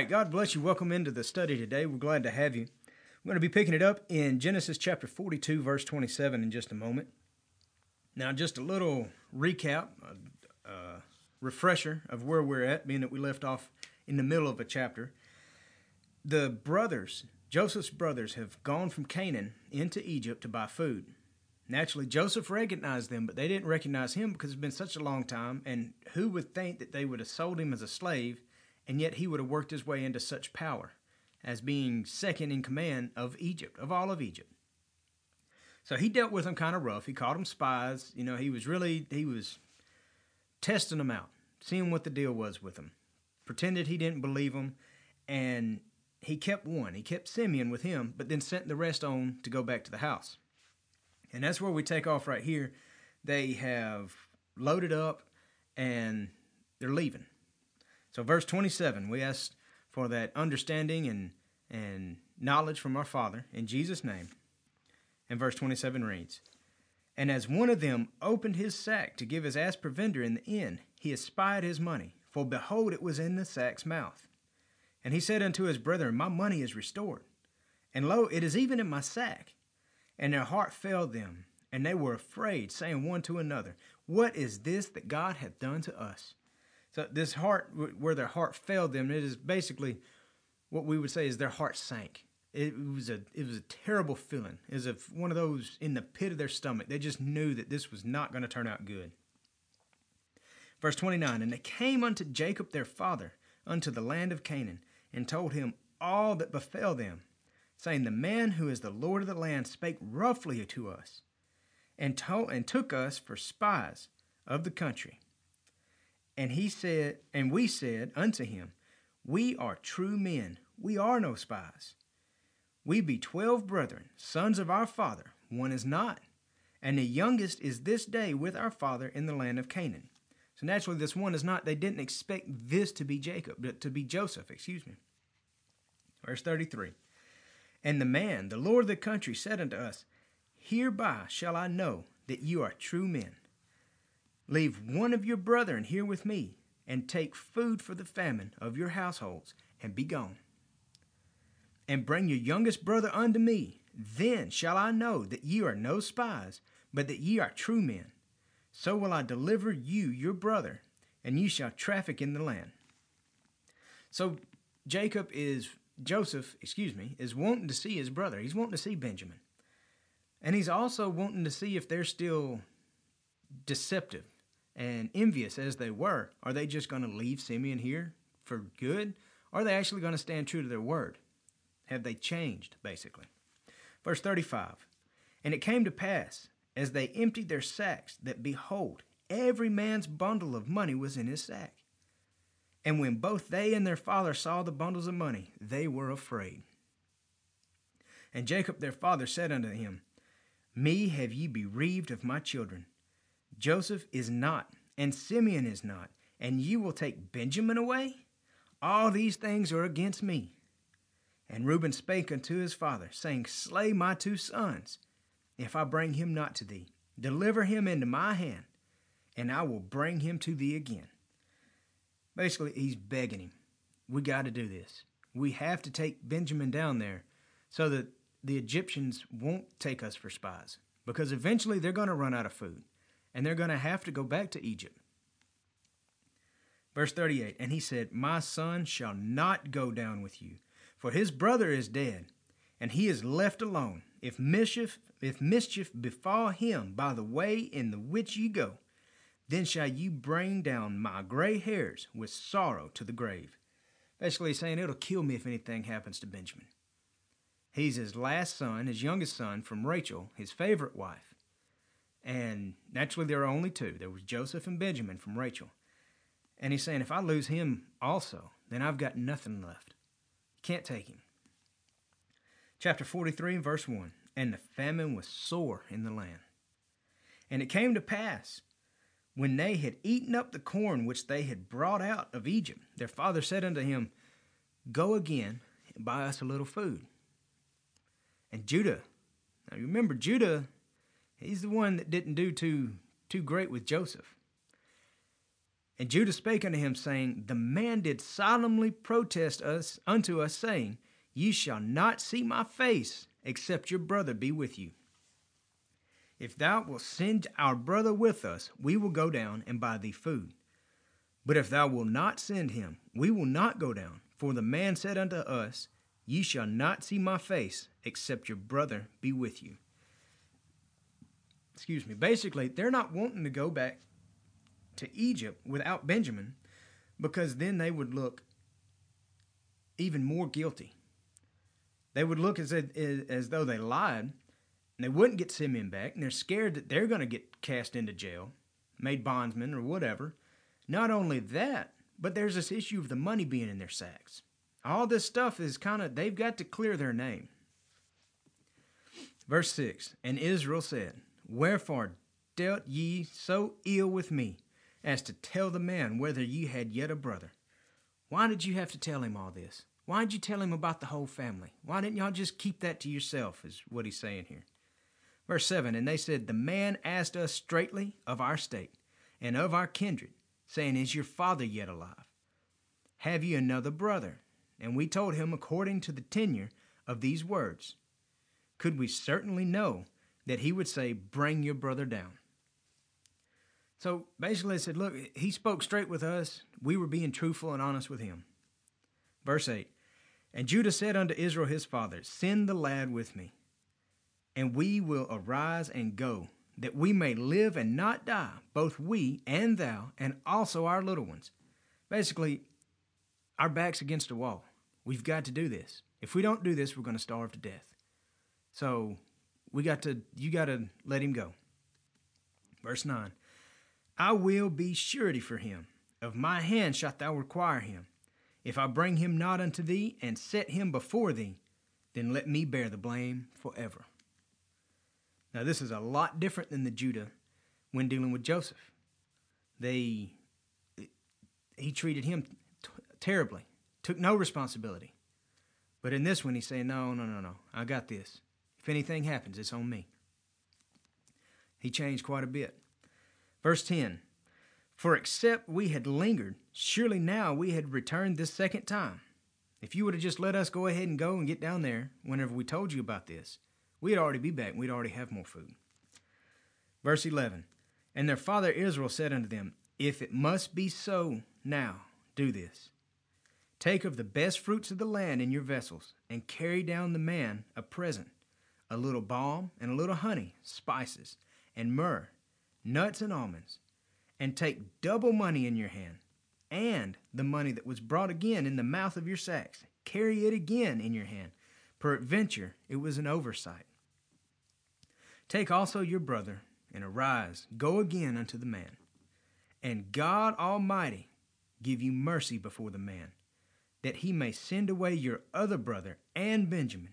Right, God bless you. Welcome into the study today. We're glad to have you. We're going to be picking it up in Genesis chapter 42, verse 27 in just a moment. Now, just a little recap, a, a refresher of where we're at, being that we left off in the middle of a chapter. The brothers, Joseph's brothers, have gone from Canaan into Egypt to buy food. Naturally, Joseph recognized them, but they didn't recognize him because it's been such a long time, and who would think that they would have sold him as a slave and yet he would have worked his way into such power as being second in command of Egypt, of all of Egypt. So he dealt with them kind of rough. He called them spies. You know, he was really, he was testing them out, seeing what the deal was with them. Pretended he didn't believe them, and he kept one. He kept Simeon with him, but then sent the rest on to go back to the house. And that's where we take off right here. They have loaded up and they're leaving. So, verse 27, we ask for that understanding and, and knowledge from our Father in Jesus' name. And verse 27 reads And as one of them opened his sack to give his ass provender in the inn, he espied his money, for behold, it was in the sack's mouth. And he said unto his brethren, My money is restored. And lo, it is even in my sack. And their heart failed them, and they were afraid, saying one to another, What is this that God hath done to us? So this heart, where their heart failed them, it is basically what we would say is their heart sank. It was a it was a terrible feeling. It was one of those in the pit of their stomach. They just knew that this was not going to turn out good. Verse 29 And they came unto Jacob their father, unto the land of Canaan, and told him all that befell them, saying, The man who is the Lord of the land spake roughly to us, and, told, and took us for spies of the country. And he said, and we said unto him, We are true men, we are no spies. We be twelve brethren, sons of our father, one is not, and the youngest is this day with our father in the land of Canaan. So naturally, this one is not, they didn't expect this to be Jacob, but to be Joseph, excuse me. Verse 33 And the man, the Lord of the country, said unto us, Hereby shall I know that you are true men. Leave one of your brethren here with me, and take food for the famine of your households, and be gone. And bring your youngest brother unto me. Then shall I know that ye are no spies, but that ye are true men. So will I deliver you your brother, and ye shall traffic in the land. So Jacob is, Joseph, excuse me, is wanting to see his brother. He's wanting to see Benjamin. And he's also wanting to see if they're still deceptive and envious as they were, are they just going to leave Simeon here for good? Are they actually going to stand true to their word? Have they changed, basically? Verse 35 And it came to pass, as they emptied their sacks, that behold, every man's bundle of money was in his sack. And when both they and their father saw the bundles of money, they were afraid. And Jacob their father said unto him, Me have ye bereaved of my children. Joseph is not, and Simeon is not, and you will take Benjamin away? All these things are against me. And Reuben spake unto his father, saying, Slay my two sons, if I bring him not to thee. Deliver him into my hand, and I will bring him to thee again. Basically, he's begging him, We got to do this. We have to take Benjamin down there so that the Egyptians won't take us for spies, because eventually they're going to run out of food and they're going to have to go back to Egypt. Verse 38 And he said, My son shall not go down with you, for his brother is dead, and he is left alone. If mischief, if mischief befall him by the way in the which ye go, then shall you bring down my gray hairs with sorrow to the grave. Basically, saying it'll kill me if anything happens to Benjamin. He's his last son, his youngest son from Rachel, his favorite wife. And naturally, there are only two. There was Joseph and Benjamin from Rachel. And he's saying, if I lose him also, then I've got nothing left. Can't take him. Chapter 43 verse 1 And the famine was sore in the land. And it came to pass, when they had eaten up the corn which they had brought out of Egypt, their father said unto him, Go again and buy us a little food. And Judah, now you remember, Judah, he's the one that didn't do too, too great with Joseph. And Judah spake unto him, saying, The man did solemnly protest us unto us, saying, Ye shall not see my face, except your brother be with you. If thou wilt send our brother with us, we will go down and buy thee food. But if thou wilt not send him, we will not go down. For the man said unto us, Ye shall not see my face, except your brother be with you. Excuse me. Basically, they're not wanting to go back to Egypt without Benjamin because then they would look even more guilty. They would look as, as though they lied, and they wouldn't get Simeon back, and they're scared that they're going to get cast into jail, made bondsmen, or whatever. Not only that, but there's this issue of the money being in their sacks. All this stuff is kind of, they've got to clear their name. Verse 6 And Israel said, Wherefore dealt ye so ill with me, as to tell the man whether ye had yet a brother? Why did you have to tell him all this? Why did you tell him about the whole family? Why didn't y'all just keep that to yourself, is what he's saying here. Verse 7 And they said, The man asked us straightly of our state and of our kindred, saying, Is your father yet alive? Have ye another brother? And we told him according to the tenure of these words. Could we certainly know that he would say, Bring your brother down? So basically, I said, Look, he spoke straight with us. We were being truthful and honest with him. Verse 8 And Judah said unto Israel his father, Send the lad with me, and we will arise and go, that we may live and not die, both we and thou, and also our little ones. Basically, our back's against a wall. We've got to do this. If we don't do this, we're going to starve to death. So we got to, you got to let him go. Verse 9 I will be surety for him. Of my hand shalt thou require him. If I bring him not unto thee and set him before thee, then let me bear the blame forever. Now, this is a lot different than the Judah when dealing with Joseph. They, he treated him t- terribly, took no responsibility. But in this one, he's saying, No, no, no, no, I got this. If anything happens, it's on me. He changed quite a bit. Verse 10 For except we had lingered, surely now we had returned this second time. If you would have just let us go ahead and go and get down there whenever we told you about this, we'd already be back. and We'd already have more food. Verse 11 And their father Israel said unto them, If it must be so now, do this. Take of the best fruits of the land in your vessels, and carry down the man a present, a little balm, and a little honey, spices, and myrrh, nuts and almonds, and take double money in your hand, and the money that was brought again in the mouth of your sacks. Carry it again in your hand. Peradventure, it was an oversight. Take also your brother, and arise, go again unto the man. And God Almighty give you mercy before the man, that he may send away your other brother and Benjamin.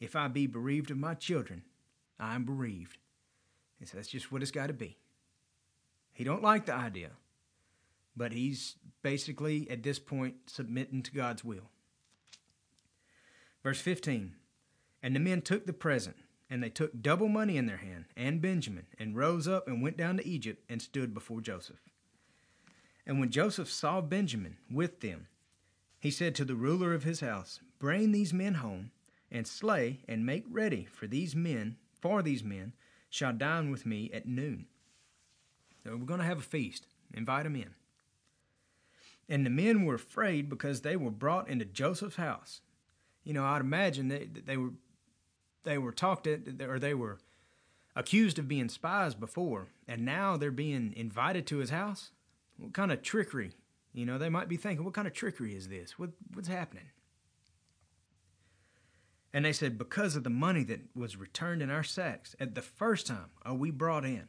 If I be bereaved of my children, I am bereaved. He says, that's just what it's got to be. He don't like the idea, but he's basically at this point submitting to God's will. Verse 15 And the men took the present, and they took double money in their hand, and Benjamin, and rose up and went down to Egypt and stood before Joseph. And when Joseph saw Benjamin with them, he said to the ruler of his house, Bring these men home, and slay and make ready for these men, for these men, shall dine with me at noon. So we're going to have a feast. Invite them in. And the men were afraid because they were brought into Joseph's house. You know, I'd imagine they, they were they were talked at, or they were accused of being spies before, and now they're being invited to his house. What kind of trickery? You know, they might be thinking, what kind of trickery is this? What, what's happening? And they said, Because of the money that was returned in our sacks at the first time are we brought in,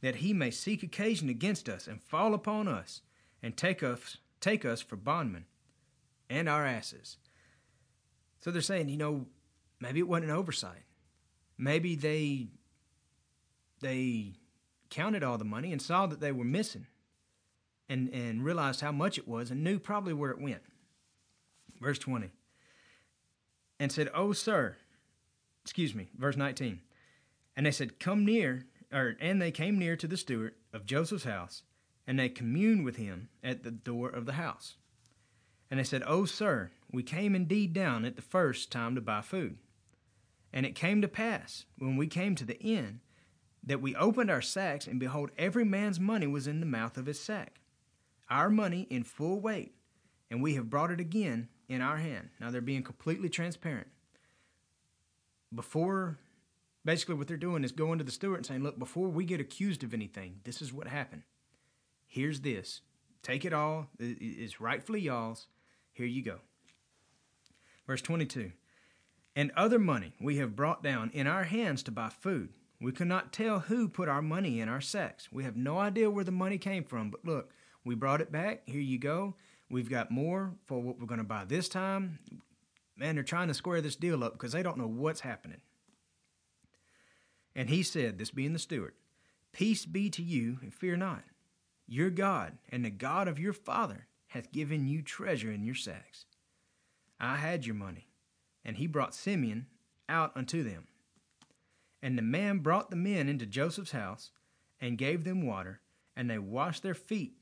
that he may seek occasion against us and fall upon us and take us take us for bondmen and our asses. So they're saying, you know, maybe it wasn't an oversight. Maybe they they counted all the money and saw that they were missing and, and realized how much it was and knew probably where it went. Verse 20. And said, Oh, sir, excuse me, verse 19. And they said, Come near, or and they came near to the steward of Joseph's house, and they communed with him at the door of the house. And they said, Oh, sir, we came indeed down at the first time to buy food. And it came to pass, when we came to the inn, that we opened our sacks, and behold, every man's money was in the mouth of his sack, our money in full weight, and we have brought it again in our hand. Now they're being completely transparent. Before, basically, what they're doing is going to the steward and saying, Look, before we get accused of anything, this is what happened. Here's this. Take it all. It's rightfully y'all's. Here you go. Verse 22 And other money we have brought down in our hands to buy food. We could not tell who put our money in our sacks. We have no idea where the money came from, but look, we brought it back. Here you go. We've got more for what we're going to buy this time. Man, they're trying to square this deal up because they don't know what's happening. And he said, This being the steward, Peace be to you, and fear not. Your God and the God of your father hath given you treasure in your sacks. I had your money. And he brought Simeon out unto them. And the man brought the men into Joseph's house, and gave them water, and they washed their feet,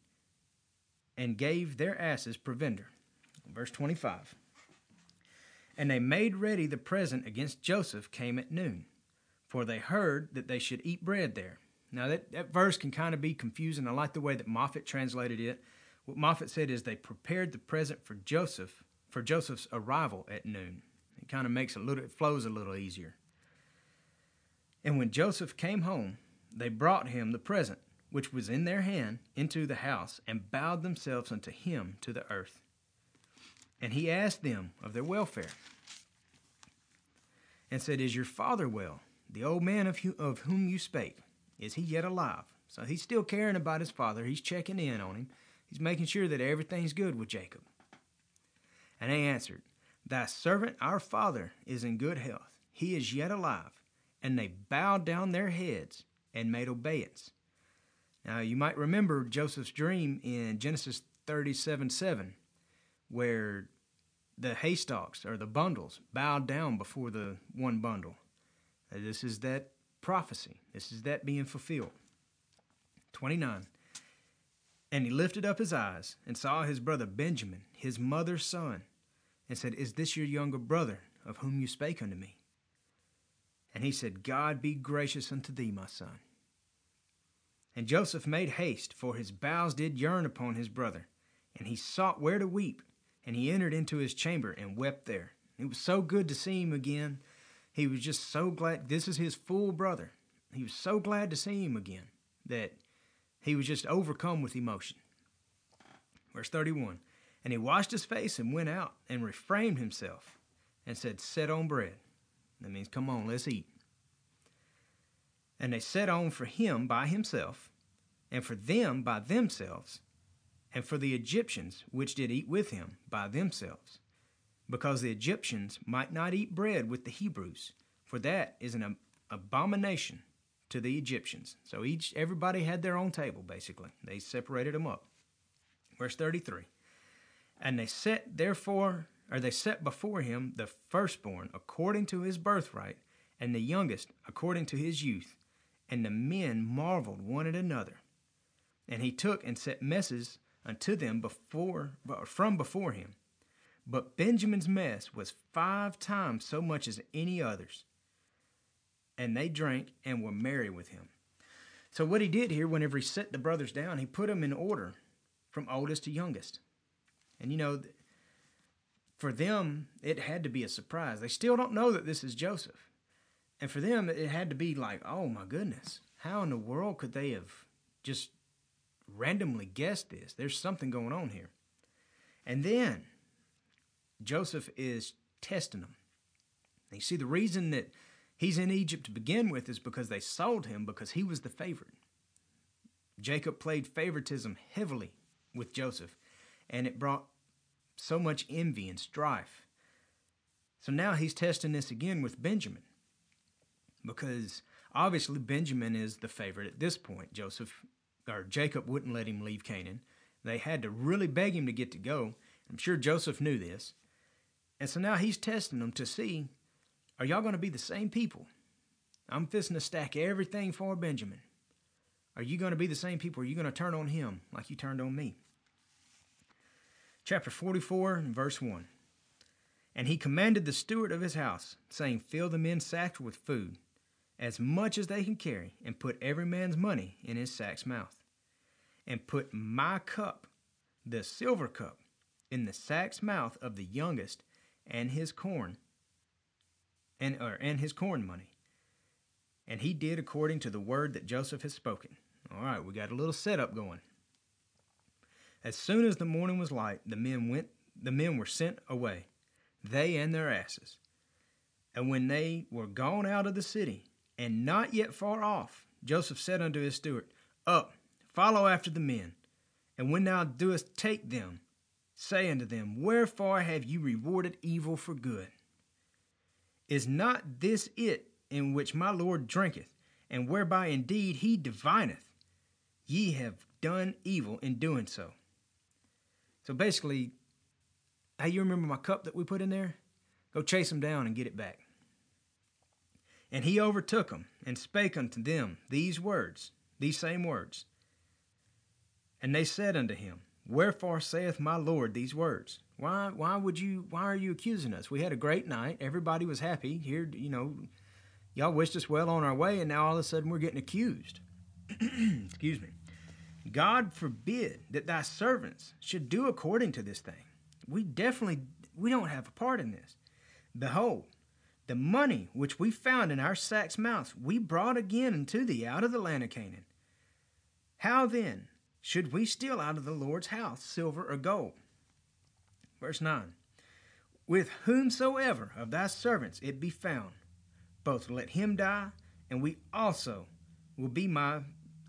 and gave their asses provender. Verse 25. And they made ready the present against Joseph came at noon, for they heard that they should eat bread there. Now, that, that verse can kind of be confusing. I like the way that Moffatt translated it. What Moffatt said is they prepared the present for Joseph, for Joseph's arrival at noon. It kind of makes a little, it flows a little easier. And when Joseph came home, they brought him the present which was in their hand into the house, and bowed themselves unto him to the earth. And he asked them of their welfare, and said, Is your father well? The old man of, of whom you spake, is he yet alive? So he's still caring about his father. He's checking in on him. He's making sure that everything's good with Jacob. And they answered, Thy servant, our father, is in good health. He is yet alive. And they bowed down their heads and made obeisance. Now, you might remember Joseph's dream in Genesis 37 7, where the haystacks or the bundles bowed down before the one bundle. Uh, this is that prophecy. This is that being fulfilled. 29. And he lifted up his eyes and saw his brother Benjamin, his mother's son, and said, Is this your younger brother, of whom you spake unto me? And he said, God be gracious unto thee, my son. And Joseph made haste, for his bowels did yearn upon his brother. And he sought where to weep, and he entered into his chamber and wept there. It was so good to see him again. He was just so glad. This is his full brother. He was so glad to see him again that he was just overcome with emotion. Verse 31 And he washed his face and went out and refrained himself and said, Set on bread. That means, Come on, let's eat. And they set on for him by himself, and for them by themselves, and for the Egyptians which did eat with him by themselves, because the Egyptians might not eat bread with the Hebrews, for that is an abomination to the Egyptians. So each everybody had their own table basically. They separated them up. Verse 33. And they set therefore or they set before him the firstborn according to his birthright, and the youngest according to his youth, and the men marveled one at another. And he took and set messes unto them before from before him. But Benjamin's mess was five times so much as any other's. And they drank and were merry with him. So what he did here, whenever he set the brothers down, he put them in order from oldest to youngest. And you know, for them, it had to be a surprise. They still don't know that this is Joseph. And for them, it had to be like, oh my goodness, how in the world could they have just randomly guessed this? There's something going on here. And then Joseph is testing them. You see, the reason that he's in Egypt to begin with is because they sold him because he was the favorite. Jacob played favoritism heavily with Joseph, and it brought so much envy and strife So now he's testing this again with Benjamin. Because obviously Benjamin is the favorite at this point. Joseph or Jacob wouldn't let him leave Canaan. They had to really beg him to get to go. I'm sure Joseph knew this. And so now he's testing them to see are y'all going to be the same people? I'm fisting to stack everything for Benjamin. Are you going to be the same people? Are you going to turn on him like you turned on me? Chapter 44, verse 1. And he commanded the steward of his house, saying, Fill the men's sacks with food, as much as they can carry, and put every man's money in his sack's mouth. And put my cup, the silver cup, in the sack's mouth of the youngest, and his corn, and, or, and his corn money. And he did according to the word that Joseph had spoken. All right, we got a little setup going. As soon as the morning was light, the men went the men were sent away, they and their asses. And when they were gone out of the city, and not yet far off, Joseph said unto his steward, Up, follow after the men, and when thou doest take them, say unto them, Wherefore have you rewarded evil for good? Is not this it in which my Lord drinketh, and whereby indeed he divineth? Ye have done evil in doing so. So basically, hey, you remember my cup that we put in there? Go chase them down and get it back. And he overtook them and spake unto them these words, these same words. And they said unto him, Wherefore saith my Lord these words? Why why would you why are you accusing us? We had a great night, everybody was happy. Here, you know, y'all wished us well on our way, and now all of a sudden we're getting accused. Excuse me. God forbid that thy servants should do according to this thing. We definitely we don't have a part in this. Behold, the money which we found in our sacks' mouths we brought again unto thee out of the land of Canaan. How then should we steal out of the Lord's house silver or gold? Verse 9 With whomsoever of thy servants it be found, both let him die, and we also will be my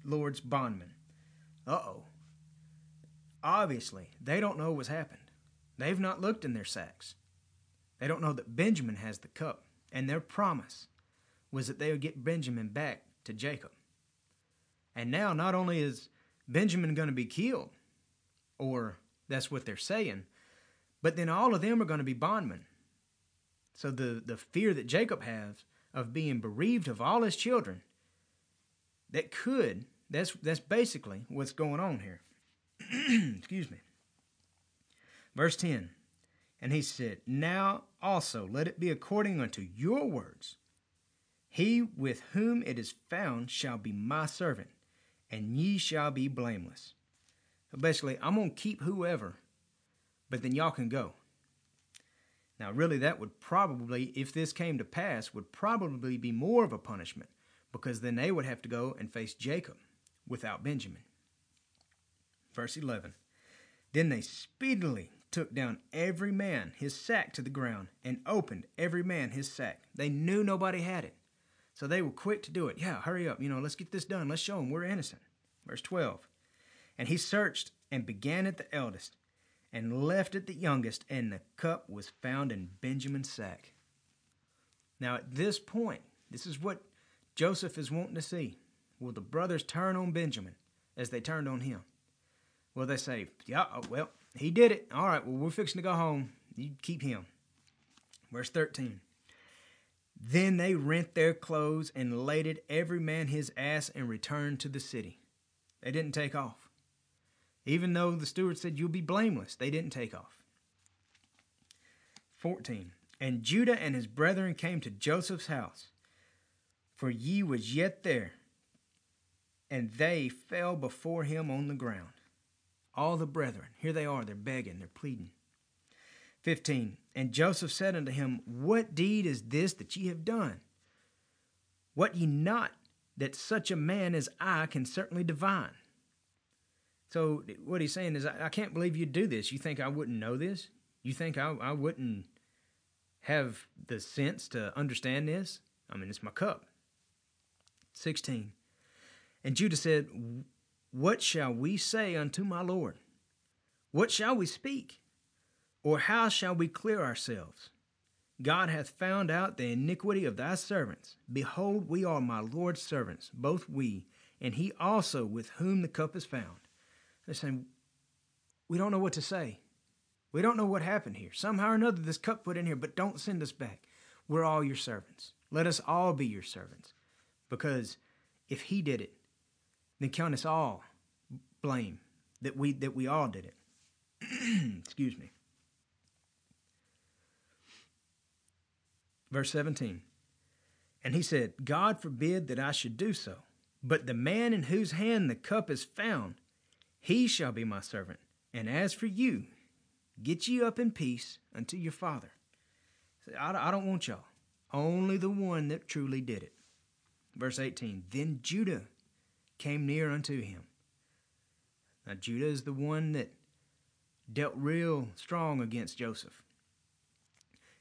Lord's bondmen. Uh oh. Obviously, they don't know what's happened. They've not looked in their sacks. They don't know that Benjamin has the cup, and their promise was that they would get Benjamin back to Jacob. And now, not only is Benjamin going to be killed, or that's what they're saying, but then all of them are going to be bondmen. So the, the fear that Jacob has of being bereaved of all his children, that could that's that's basically what's going on here. Excuse me. Verse 10. And he said, Now also let it be according unto your words. He with whom it is found shall be my servant, and ye shall be blameless. So basically, I'm going to keep whoever, but then y'all can go. Now, really, that would probably, if this came to pass, would probably be more of a punishment because then they would have to go and face Jacob without Benjamin. Verse 11 Then they speedily took down every man his sack to the ground and opened every man his sack. They knew nobody had it. So they were quick to do it. Yeah, hurry up. You know, let's get this done. Let's show them we're innocent. Verse 12 And he searched and began at the eldest and left at the youngest, and the cup was found in Benjamin's sack. Now, at this point, this is what Joseph is wanting to see. Will the brothers turn on Benjamin as they turned on him? Will they say, Yeah, oh, well, he did it. All right, well, we're fixing to go home. You keep him. Verse 13. Then they rent their clothes and laded every man his ass and returned to the city. They didn't take off. Even though the steward said, You'll be blameless, they didn't take off. 14. And Judah and his brethren came to Joseph's house, for ye was yet there, and they fell before him on the ground. All the brethren, here they are, they're begging, they're pleading. 15. And Joseph said unto him, What deed is this that ye have done? What ye not that such a man as I can certainly divine? So, what he's saying is, I, I can't believe you'd do this. You think I wouldn't know this? You think I, I wouldn't have the sense to understand this? I mean, it's my cup. 16. And Judah said, What shall we say unto my Lord? What shall we speak? Or how shall we clear ourselves? God hath found out the iniquity of thy servants. Behold, we are my Lord's servants, both we, and he also with whom the cup is found. They're saying, We don't know what to say. We don't know what happened here. Somehow or another, this cup put in here, but don't send us back. We're all your servants. Let us all be your servants. Because if he did it, then count us all blame that we that we all did it. Excuse me. Verse 17. And he said, God forbid that I should do so. But the man in whose hand the cup is found, he shall be my servant. And as for you, get ye up in peace unto your father. I don't want y'all. Only the one that truly did it. Verse 18 Then Judah came near unto him. Now, Judah is the one that dealt real strong against Joseph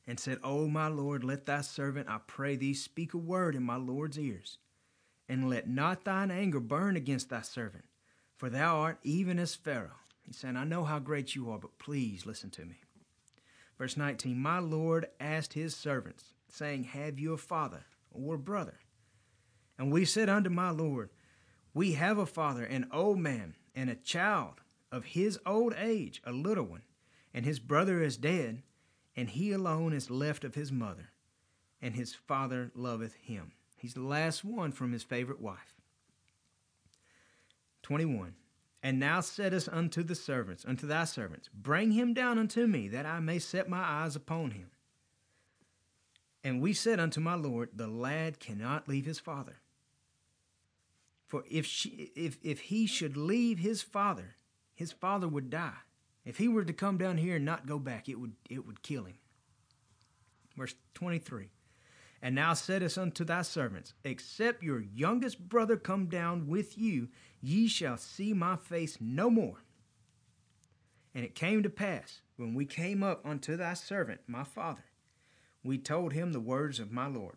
and said, O my Lord, let thy servant, I pray thee, speak a word in my Lord's ears, and let not thine anger burn against thy servant, for thou art even as Pharaoh. He said, I know how great you are, but please listen to me. Verse 19 My Lord asked his servants, saying, Have you a father or a brother? And we said unto my Lord, We have a father, an old man, and a child of his old age, a little one, and his brother is dead, and he alone is left of his mother, and his father loveth him. He's the last one from his favorite wife. 21. And now saidest unto the servants, unto thy servants, Bring him down unto me, that I may set my eyes upon him. And we said unto my Lord, The lad cannot leave his father. For if, she, if, if he should leave his father, his father would die. If he were to come down here and not go back, it would, it would kill him. Verse 23 And now saidest unto thy servants, Except your youngest brother come down with you, ye shall see my face no more. And it came to pass, when we came up unto thy servant, my father, we told him the words of my Lord.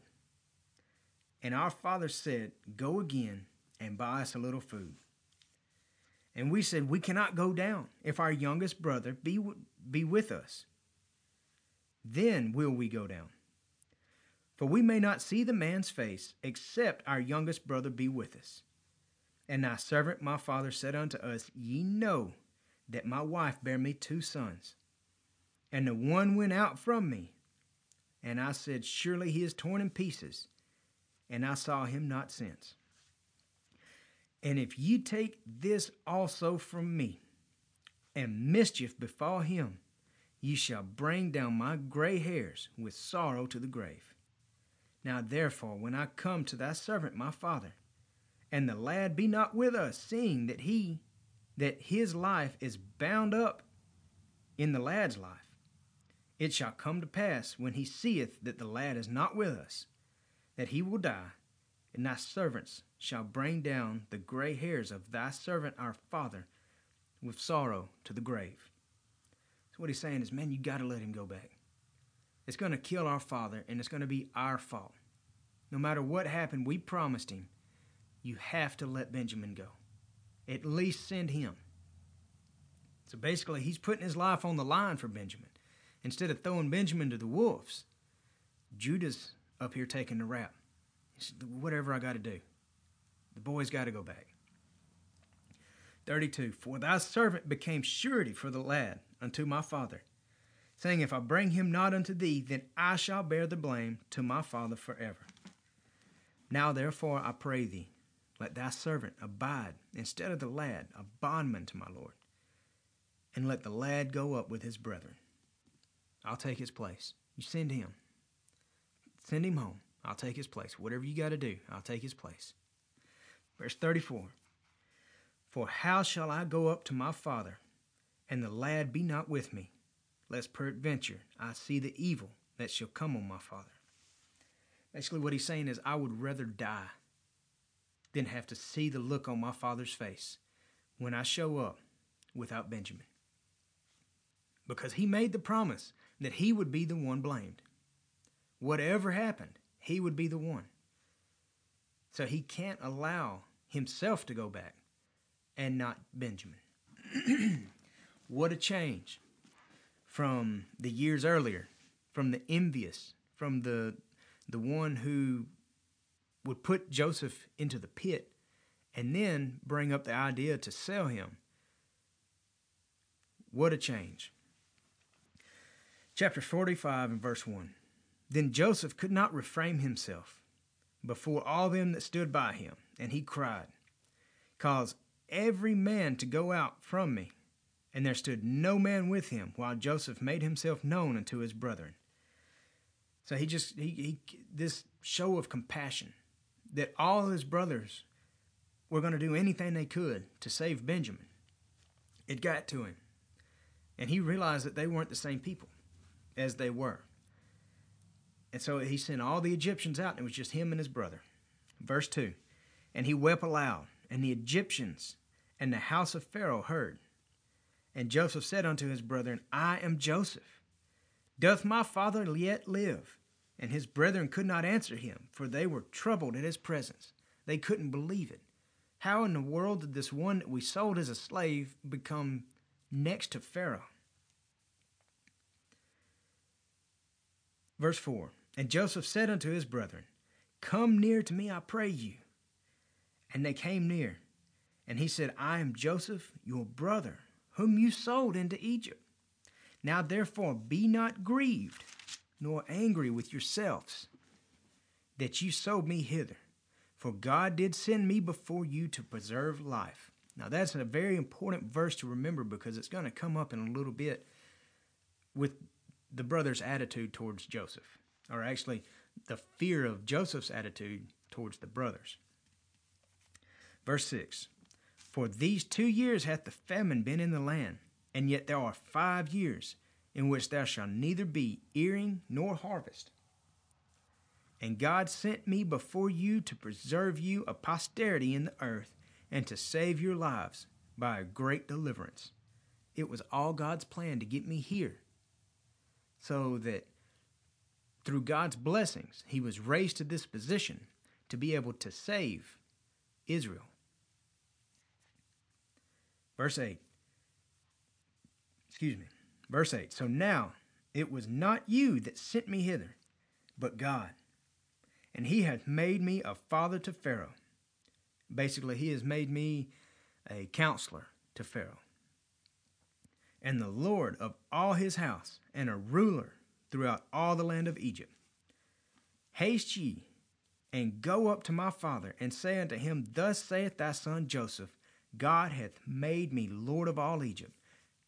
And our father said, Go again and buy us a little food. And we said, We cannot go down if our youngest brother be, be with us. Then will we go down. For we may not see the man's face, except our youngest brother be with us. And thy servant my father said unto us, Ye know that my wife bare me two sons. And the one went out from me. And I said, Surely he is torn in pieces. And I saw him not since. And if ye take this also from me, and mischief befall him, ye shall bring down my gray hairs with sorrow to the grave. Now therefore, when I come to thy servant my father, and the lad be not with us, seeing that he that his life is bound up in the lad's life, it shall come to pass when he seeth that the lad is not with us, that he will die, and thy servants shall bring down the gray hairs of thy servant our father with sorrow to the grave. So what he's saying is, man, you got to let him go back. It's going to kill our father, and it's going to be our fault. No matter what happened, we promised him, you have to let Benjamin go. At least send him. So basically, he's putting his life on the line for Benjamin. Instead of throwing Benjamin to the wolves, Judah's up here taking the rap. Said, Whatever I got to do. The boy's got to go back. 32 For thy servant became surety for the lad unto my father, saying, If I bring him not unto thee, then I shall bear the blame to my father forever. Now therefore I pray thee, let thy servant abide instead of the lad, a bondman to my Lord, and let the lad go up with his brethren. I'll take his place. You send him. Send him home. I'll take his place. Whatever you got to do, I'll take his place. Verse 34 For how shall I go up to my father, and the lad be not with me, lest peradventure I see the evil that shall come on my father? Basically, what he's saying is, I would rather die than have to see the look on my father's face when I show up without Benjamin. Because he made the promise that he would be the one blamed. Whatever happened, he would be the one. So he can't allow himself to go back and not Benjamin. what a change from the years earlier from the envious, from the the one who would put Joseph into the pit and then bring up the idea to sell him. What a change. Chapter 45 and verse 1. Then Joseph could not refrain himself before all them that stood by him, and he cried, Cause every man to go out from me. And there stood no man with him, while Joseph made himself known unto his brethren. So he just he, he this show of compassion that all his brothers were going to do anything they could to save Benjamin. It got to him. And he realized that they weren't the same people as they were. And so he sent all the Egyptians out, and it was just him and his brother. Verse 2 And he wept aloud, and the Egyptians and the house of Pharaoh heard. And Joseph said unto his brethren, I am Joseph. Doth my father yet live? And his brethren could not answer him, for they were troubled at his presence. They couldn't believe it. How in the world did this one that we sold as a slave become next to Pharaoh? Verse 4 And Joseph said unto his brethren, Come near to me, I pray you. And they came near. And he said, I am Joseph, your brother, whom you sold into Egypt. Now therefore be not grieved, nor angry with yourselves, that you sold me hither. For God did send me before you to preserve life. Now that's a very important verse to remember because it's going to come up in a little bit with the brother's attitude towards Joseph, or actually the fear of Joseph's attitude towards the brothers. Verse 6 For these two years hath the famine been in the land, and yet there are five years in which there shall neither be earing nor harvest. And God sent me before you to preserve you a posterity in the earth, and to save your lives by a great deliverance. It was all God's plan to get me here so that through God's blessings, he was raised to this position to be able to save Israel. Verse 8. Excuse me. Verse 8. So now it was not you that sent me hither, but God. And he hath made me a father to Pharaoh. Basically, he has made me a counselor to Pharaoh and the Lord of all his house, and a ruler throughout all the land of Egypt. Haste ye, and go up to my father, and say unto him, Thus saith thy son Joseph, God hath made me Lord of all Egypt.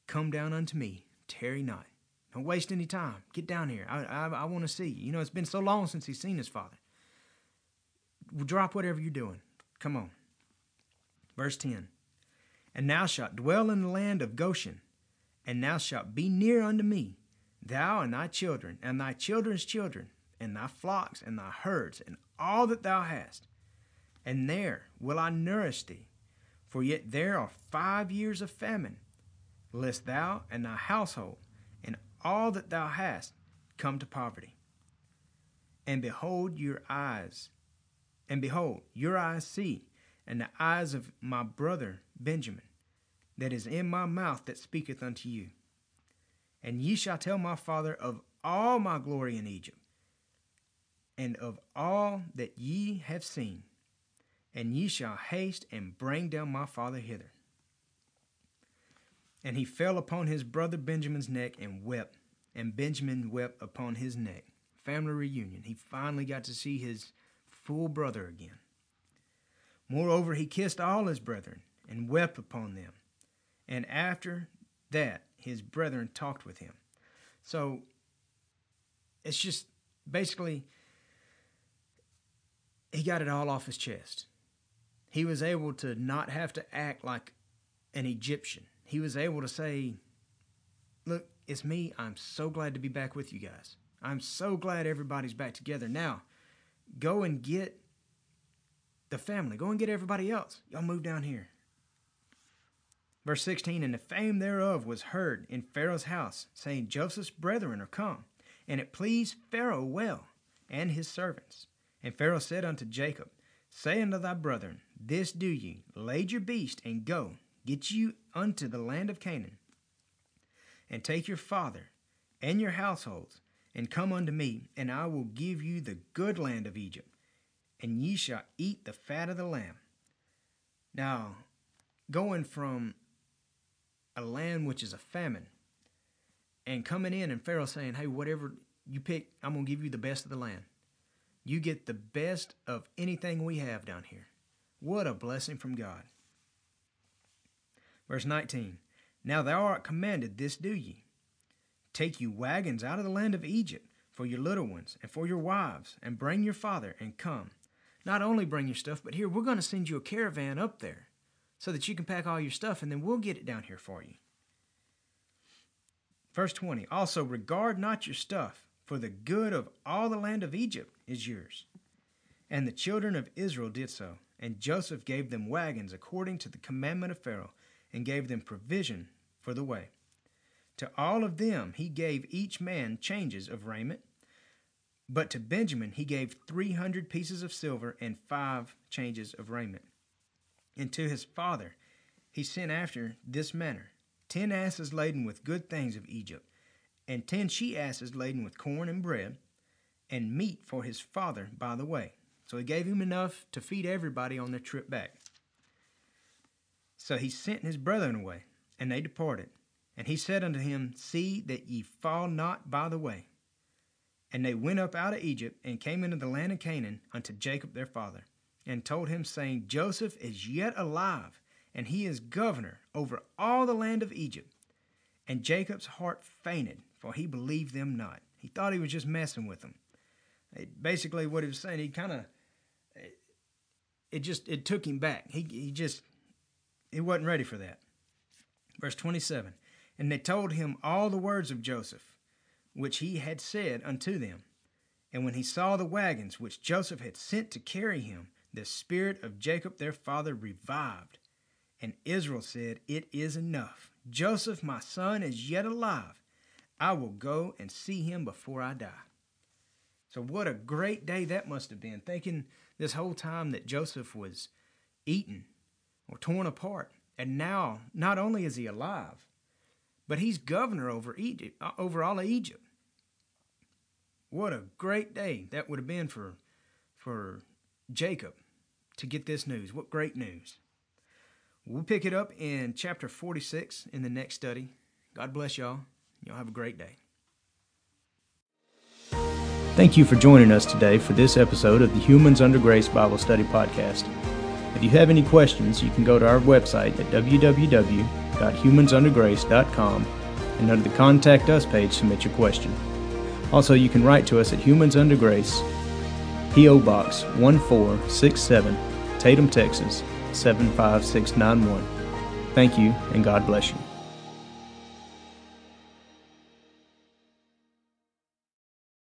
Come down unto me, tarry not. Don't waste any time. Get down here. I, I, I want to see you. You know, it's been so long since he's seen his father. Drop whatever you're doing. Come on. Verse 10 And thou shalt dwell in the land of Goshen and thou shalt be near unto me, thou and thy children, and thy children's children, and thy flocks, and thy herds, and all that thou hast. And there will I nourish thee, for yet there are five years of famine, lest thou and thy household, and all that thou hast, come to poverty. And behold your eyes, and behold, your eyes see, and the eyes of my brother Benjamin, that is in my mouth that speaketh unto you. And ye shall tell my father of all my glory in Egypt, and of all that ye have seen, and ye shall haste and bring down my father hither. And he fell upon his brother Benjamin's neck and wept, and Benjamin wept upon his neck. Family reunion. He finally got to see his full brother again. Moreover, he kissed all his brethren and wept upon them. And after that, his brethren talked with him. So it's just basically, he got it all off his chest. He was able to not have to act like an Egyptian. He was able to say, Look, it's me. I'm so glad to be back with you guys. I'm so glad everybody's back together. Now, go and get the family. Go and get everybody else. Y'all move down here. Verse 16 And the fame thereof was heard in Pharaoh's house, saying, Joseph's brethren are come. And it pleased Pharaoh well, and his servants. And Pharaoh said unto Jacob, Say unto thy brethren, This do ye, lade your beast, and go, get you unto the land of Canaan. And take your father and your households, and come unto me, and I will give you the good land of Egypt, and ye shall eat the fat of the lamb. Now, going from a land which is a famine, and coming in, and Pharaoh saying, Hey, whatever you pick, I'm going to give you the best of the land. You get the best of anything we have down here. What a blessing from God. Verse 19 Now thou art commanded, this do ye. Take you wagons out of the land of Egypt for your little ones and for your wives, and bring your father and come. Not only bring your stuff, but here we're going to send you a caravan up there so that you can pack all your stuff, and then we'll get it down here for you. Verse 20 Also regard not your stuff, for the good of all the land of Egypt is yours. And the children of Israel did so, and Joseph gave them wagons according to the commandment of Pharaoh, and gave them provision for the way. To all of them he gave each man changes of raiment, but to Benjamin he gave three hundred pieces of silver and five changes of raiment. And to his father he sent after this manner ten asses laden with good things of Egypt, and ten she asses laden with corn and bread, and meat for his father by the way. So he gave him enough to feed everybody on their trip back. So he sent his brethren away, and they departed. And he said unto him, See that ye fall not by the way. And they went up out of Egypt, and came into the land of Canaan unto Jacob their father, and told him, saying, Joseph is yet alive, and he is governor over all the land of Egypt. And Jacob's heart fainted, for he believed them not. He thought he was just messing with them. It, basically, what he was saying, he kind of, it, it just, it took him back. He, he just, he wasn't ready for that. Verse 27 And they told him all the words of Joseph, which he had said unto them. And when he saw the wagons which Joseph had sent to carry him, the spirit of Jacob their father revived. And Israel said, It is enough. Joseph, my son, is yet alive. I will go and see him before I die. So, what a great day that must have been, thinking this whole time that Joseph was eaten or torn apart. And now, not only is he alive, but he's governor over Egypt, uh, over all of Egypt. What a great day that would have been for, for Jacob to get this news. What great news. We'll pick it up in chapter 46 in the next study. God bless y'all. Y'all have a great day. Thank you for joining us today for this episode of the Humans Under Grace Bible Study Podcast. If you have any questions, you can go to our website at www.humansundergrace.com and under the Contact Us page, submit your question. Also, you can write to us at Humans Under Grace, P.O. Box 1467, Tatum, Texas 75691. Thank you, and God bless you.